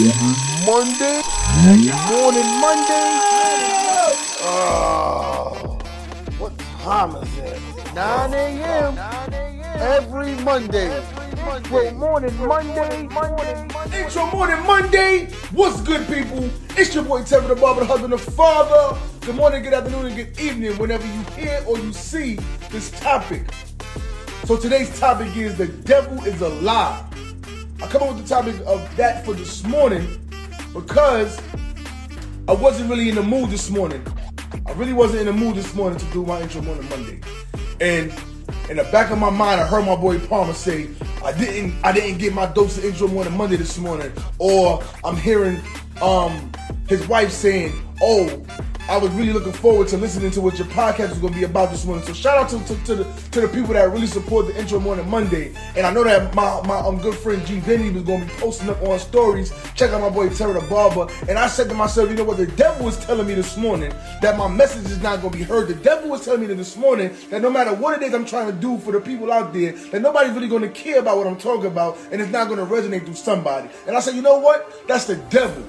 Monday? Morning Monday? Oh, what time is it? 9 a.m. Every Monday. Well, morning Monday. It's your morning Monday. What's good, people? It's your boy Terah the Barber, the husband, the father. Good morning, good afternoon, and good evening whenever you hear or you see this topic. So today's topic is the devil is a lie. I come up with the topic of that for this morning because I wasn't really in the mood this morning. I really wasn't in the mood this morning to do my intro Monday. And in the back of my mind, I heard my boy Palmer say, I didn't I didn't get my dose of intro morning Monday this morning. Or I'm hearing um his wife saying, Oh, I was really looking forward to listening to what your podcast was going to be about this morning. So shout out to, to, to, the to the people that really support the intro morning Monday. And I know that my my um, good friend G Vinny was going to be posting up on stories. Check out my boy Terah the Barber. And I said to myself, you know what? The devil was telling me this morning that my message is not going to be heard. The devil was telling me this morning that no matter what it is I'm trying to do for the people out there, that nobody's really going to care about what I'm talking about, and it's not going to resonate through somebody. And I said, you know what? That's the devil.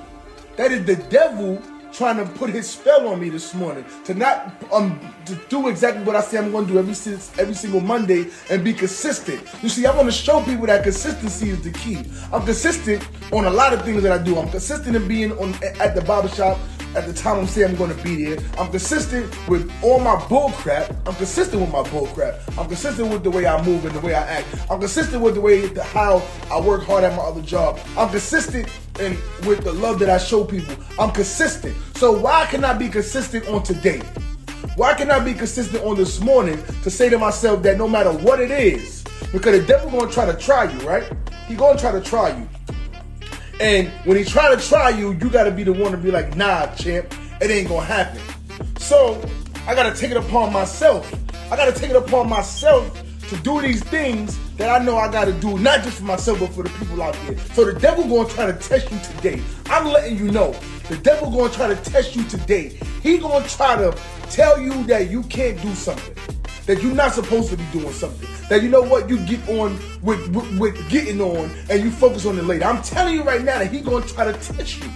That is the devil trying to put his spell on me this morning to not um to do exactly what I say I'm going to do every since every single Monday and be consistent. You see, I want to show people that consistency is the key. I'm consistent on a lot of things that I do. I'm consistent in being on at the barbershop at the time I'm saying I'm going to be there. I'm consistent with all my bullcrap. I'm consistent with my bullcrap. I'm consistent with the way I move and the way I act. I'm consistent with the way the, how I work hard at my other job. I'm consistent and with the love that I show people. I'm consistent. So why can I be consistent on today? Why can I be consistent on this morning to say to myself that no matter what it is, because the devil gonna try to try you, right? He gonna try to try you. And when he try to try you, you gotta be the one to be like, nah, champ, it ain't gonna happen. So I gotta take it upon myself. I gotta take it upon myself to do these things that I know I gotta do, not just for myself, but for the people out there. So the devil gonna try to test you today. I'm letting you know. The devil gonna try to test you today. He gonna try to tell you that you can't do something. That you're not supposed to be doing something. That you know what you get on with, with, with getting on and you focus on it later. I'm telling you right now that he gonna try to test you.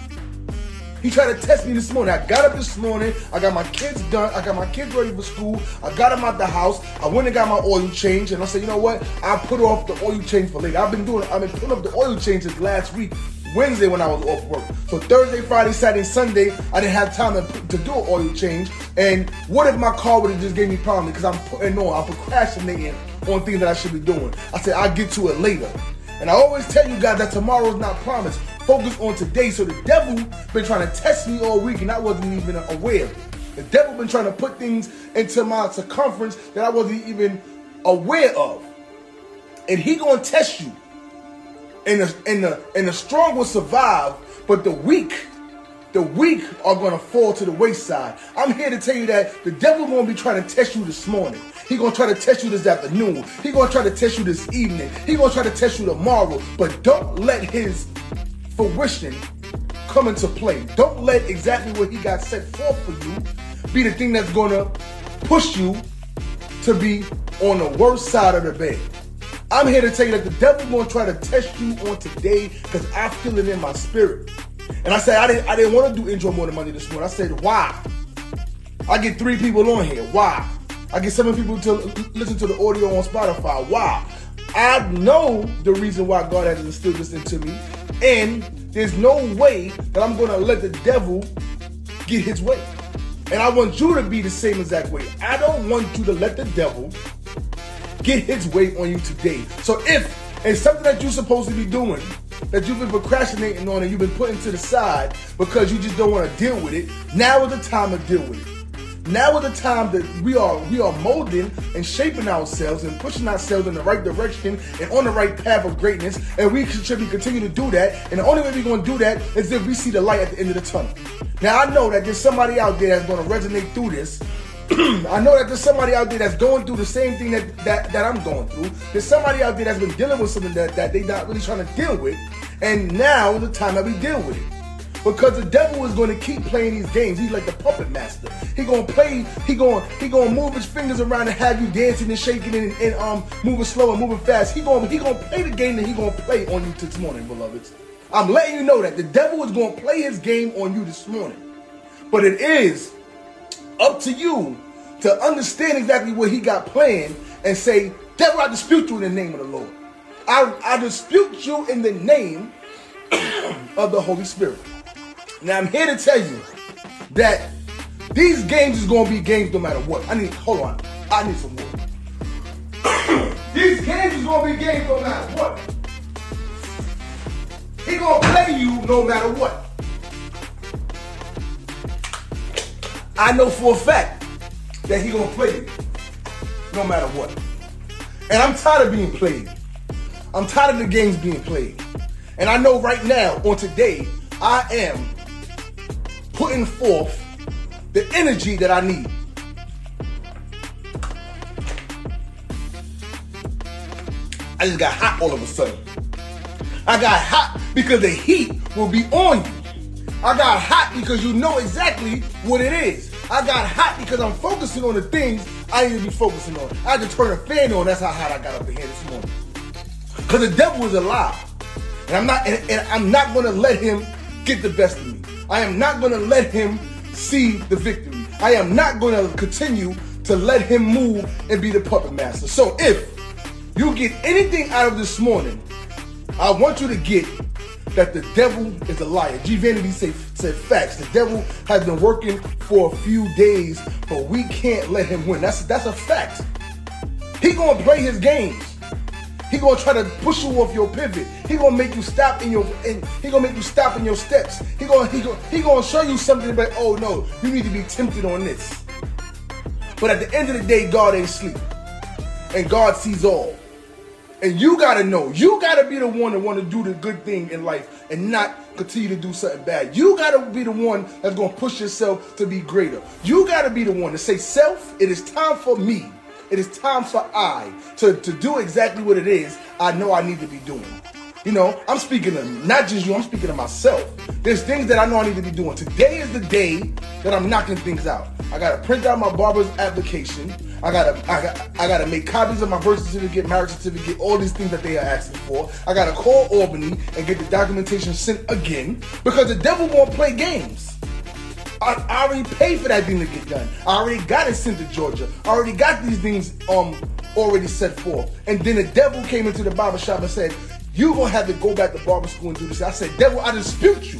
He tried to test me this morning. I got up this morning. I got my kids done. I got my kids ready for school. I got them out the house. I went and got my oil change. And I said, you know what? I put off the oil change for later. I've been doing. I've been putting up the oil changes last week. Wednesday when I was off work. So Thursday, Friday, Saturday, Sunday, I didn't have time to, to do an oil change. And what if my car would have just gave me problems because I'm putting on, I'm procrastinating on things that I should be doing. I said I'll get to it later. And I always tell you guys that tomorrow is not promised. Focus on today. So the devil been trying to test me all week and I wasn't even aware. The devil been trying to put things into my circumference that I wasn't even aware of. And he gonna test you. And the and the and the strong will survive, but the weak, the weak are gonna fall to the wayside. I'm here to tell you that the devil gonna be trying to test you this morning. He gonna try to test you this afternoon. He gonna try to test you this evening. He gonna try to test you tomorrow. But don't let his fruition come into play. Don't let exactly what he got set forth for you be the thing that's gonna push you to be on the worst side of the bed. I'm here to tell you that the devil gonna try to test you on today because I feel it in my spirit. And I said I didn't I didn't want to do intro morning Monday this morning. I said why? I get three people on here. Why? I get seven people to listen to the audio on Spotify. Why? I know the reason why God has instilled this into me, and there's no way that I'm gonna let the devil get his way. And I want you to be the same exact way. I don't want you to let the devil get his way on you today. So if it's something that you're supposed to be doing, that you've been procrastinating on and you've been putting to the side because you just don't want to deal with it, now is the time to deal with it. Now is the time that we are we are molding and shaping ourselves and pushing ourselves in the right direction and on the right path of greatness. And we should be continue to do that. And the only way we're going to do that is if we see the light at the end of the tunnel. Now I know that there's somebody out there that's going to resonate through this. I know that there's somebody out there that's going through the same thing that, that, that I'm going through. There's somebody out there that's been dealing with something that, that they're not really trying to deal with. And now is the time that we deal with it. Because the devil is going to keep playing these games. He's like the puppet master. He gonna play. He gonna he gonna move his fingers around and have you dancing and shaking and, and um moving slow and moving fast. He gonna he gonna play the game that he gonna play on you this morning, beloveds. I'm letting you know that the devil is going to play his game on you this morning. But it is up to you to understand exactly what he got planned and say, Devil, I dispute you in the name of the Lord. I, I dispute you in the name of the Holy Spirit. Now I'm here to tell you that these games is gonna be games no matter what. I need hold on. I need some water. these games is gonna be games no matter what. He gonna play you no matter what. I know for a fact that he gonna play you no matter what. And I'm tired of being played. I'm tired of the games being played. And I know right now, on today, I am putting forth the energy that I need. I just got hot all of a sudden. I got hot because the heat will be on you. I got hot because you know exactly what it is. I got hot because I'm focusing on the things I need to be focusing on. I had to turn a fan on. That's how hot I got up in here this morning. Because the devil is alive. And I'm not and, and I'm not gonna let him get the best of me. I am not gonna let him see the victory. I am not gonna continue to let him move and be the puppet master. So if you get anything out of this morning, I want you to get that the devil is a liar. G Vanity said, said facts. The devil has been working for a few days, but we can't let him win. That's that's a fact. He gonna play his games. He gonna try to push you off your pivot. He gonna make you stop in your and he gonna make you stop in your steps. He gonna he gonna he gonna show you something but oh no, you need to be tempted on this. But at the end of the day, God ain't sleep. And God sees all. And you gotta know, you gotta be the one that wanna do the good thing in life and not continue to do something bad. You gotta be the one that's gonna push yourself to be greater. You gotta be the one to say, self, it is time for me. It is time for I to, to do exactly what it is I know I need to be doing. You know, I'm speaking of not just you, I'm speaking of myself. There's things that I know I need to be doing. Today is the day that I'm knocking things out. I gotta print out my barber's application. I gotta, I gotta, I gotta make copies of my birth certificate, marriage certificate, all these things that they are asking for. I gotta call Albany and get the documentation sent again because the devil won't play games. I, I already paid for that thing to get done. I already got it sent to Georgia. I already got these things um already set forth. And then the devil came into the barber shop and said, "You gonna have to go back to barber school and do this." I said, "Devil, I dispute you.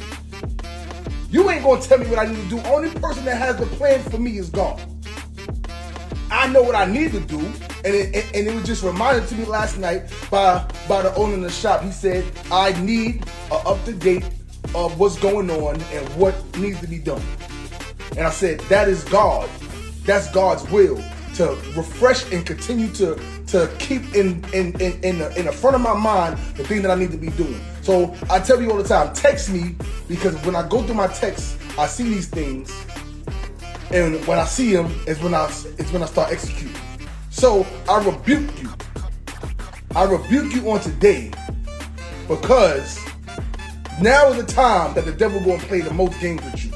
You ain't gonna tell me what I need to do. Only person that has the plan for me is God. I know what I need to do." And it, and it was just reminded to me last night by by the owner of the shop. He said, "I need an up to date of what's going on and what needs to be done." And I said, that is God. That's God's will to refresh and continue to to keep in in in in the, in the front of my mind the thing that I need to be doing. So I tell you all the time, text me because when I go through my texts, I see these things, and when I see them is when I it's when I start executing. So I rebuke you. I rebuke you on today because now is the time that the devil to play the most games with you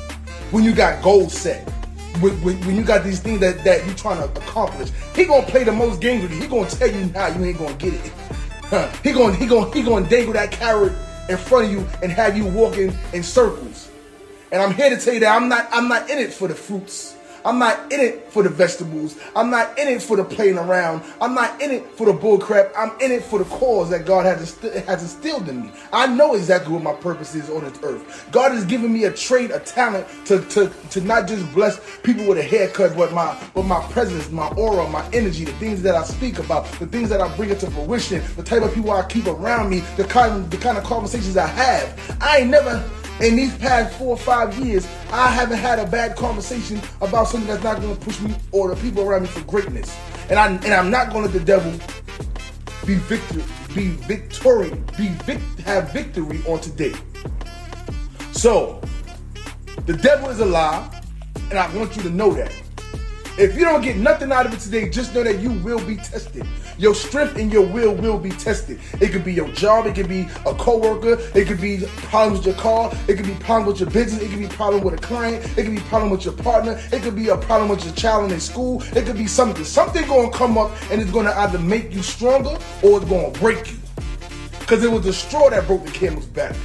when you got goals set. When, when, you got these things that, that you trying to accomplish, he gonna play the most games with you. He gonna tell you now you ain't gonna get it. Huh. He gonna he gonna he gonna dangle that carrot in front of you and have you walking in circles. And I'm here to tell you that I'm not I'm not in it for the fruits. I'm not in it for the vegetables. I'm not in it for the playing around. I'm not in it for the bullcrap. I'm in it for the cause that God has, inst- has instilled in me. I know exactly what my purpose is on this earth. God has given me a trade, a talent to, to, to not just bless people with a haircut, but my but my presence, my aura, my energy, the things that I speak about, the things that I bring into fruition, the type of people I keep around me, the kind the kind of conversations I have. I ain't never in these past four or five years, I haven't had a bad conversation about something that's not going to push me or the people around me for greatness. And I and I'm not going to let the devil be victor, be victorious, be vic, have victory on today. So, the devil is a lie, and I want you to know that. If you don't get nothing out of it today, just know that you will be tested. Your strength and your will will be tested. It could be your job, it could be a coworker, it could be problems with your car, it could be problems with your business, it could be problem with a client, it could be problem with your partner, it could be a problem with your child in school, it could be something. Something gonna come up and it's gonna either make you stronger or it's gonna break you. Because it was the straw that broke the camel's back.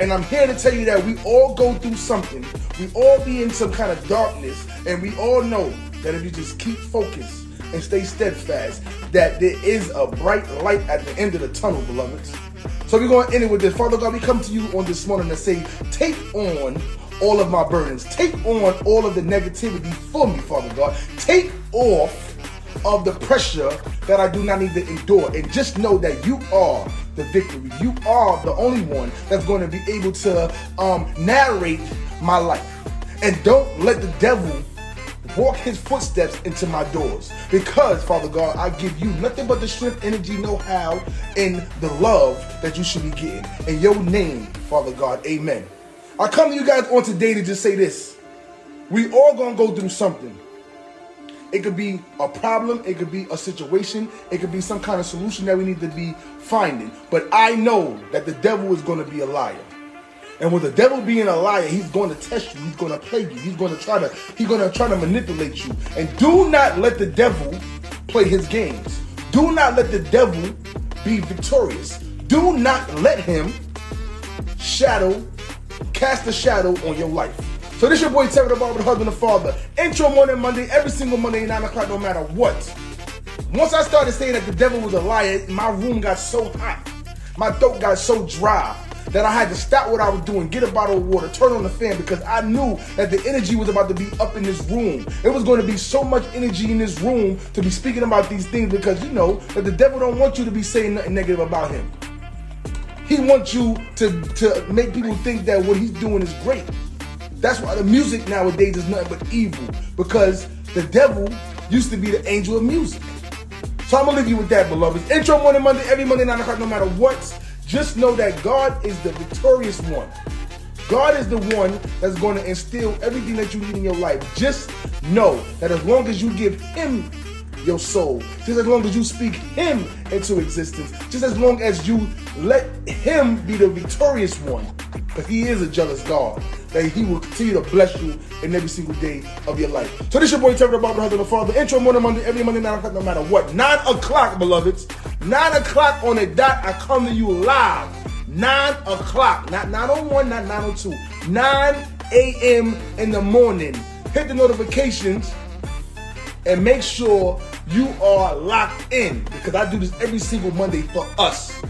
And I'm here to tell you that we all go through something. We all be in some kind of darkness. And we all know that if you just keep focused and stay steadfast, that there is a bright light at the end of the tunnel, beloveds. So we're going to end it with this. Father God, we come to you on this morning to say, take on all of my burdens. Take on all of the negativity for me, Father God. Take off of the pressure that I do not need to endure. And just know that you are the victory. You are the only one that's going to be able to um, narrate my life. And don't let the devil walk his footsteps into my doors. Because, Father God, I give you nothing but the strength, energy, know how, and the love that you should be getting. In your name, Father God, amen. I come to you guys on today to just say this. We all gonna go through something. It could be a problem, it could be a situation, it could be some kind of solution that we need to be finding. But I know that the devil is to be a liar. And with the devil being a liar, he's going to test you, he's going to plague you, he's going to try to he's going to try to manipulate you. And do not let the devil play his games. Do not let the devil be victorious. Do not let him shadow cast a shadow on your life. So this your boy Terah the Barber, the husband and father. Intro morning Monday, every single Monday, 9 o'clock, no matter what. Once I started saying that the devil was a liar, my room got so hot. My throat got so dry that I had to stop what I was doing, get a bottle of water, turn on the fan because I knew that the energy was about to be up in this room. It was going to be so much energy in this room to be speaking about these things because you know that the devil don't want you to be saying nothing negative about him. He wants you to, to make people think that what he's doing is great. That's why the music nowadays is nothing but evil because the devil used to be the angel of music. So I'm gonna leave you with that, beloved. Intro morning Monday, every Monday, 9 o'clock, no matter what. Just know that God is the victorious one. God is the one that's going to instill everything that you need in your life. Just know that as long as you give Him your soul, just as long as you speak Him into existence, just as long as you let Him be the victorious one, because He is a jealous God that He will continue to bless you in every single day of your life. So this your boy Terah the Barber, husband and father. Intro morning Monday, every Monday, 9 o'clock, no matter what. 9 o'clock, beloveds. 9 o'clock on the dot, I come to you live. 9 o'clock, not 901, not 902. 9 a.m. in the morning. Hit the notifications and make sure you are locked in because I do this every single Monday for us.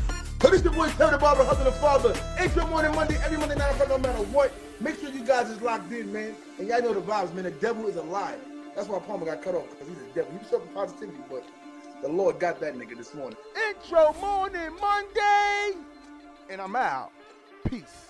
So this your boy Terah the Barber, husband and father. Intro morning Monday, every Monday, 9 o'clock, no matter what. Make sure you guys is locked in, man. And y'all know the vibes, man. The devil is a liar. That's why Palmer got cut off, because he's a devil. He was showing positivity, but the Lord got that nigga this morning. Intro morning Monday. And I'm out. Peace.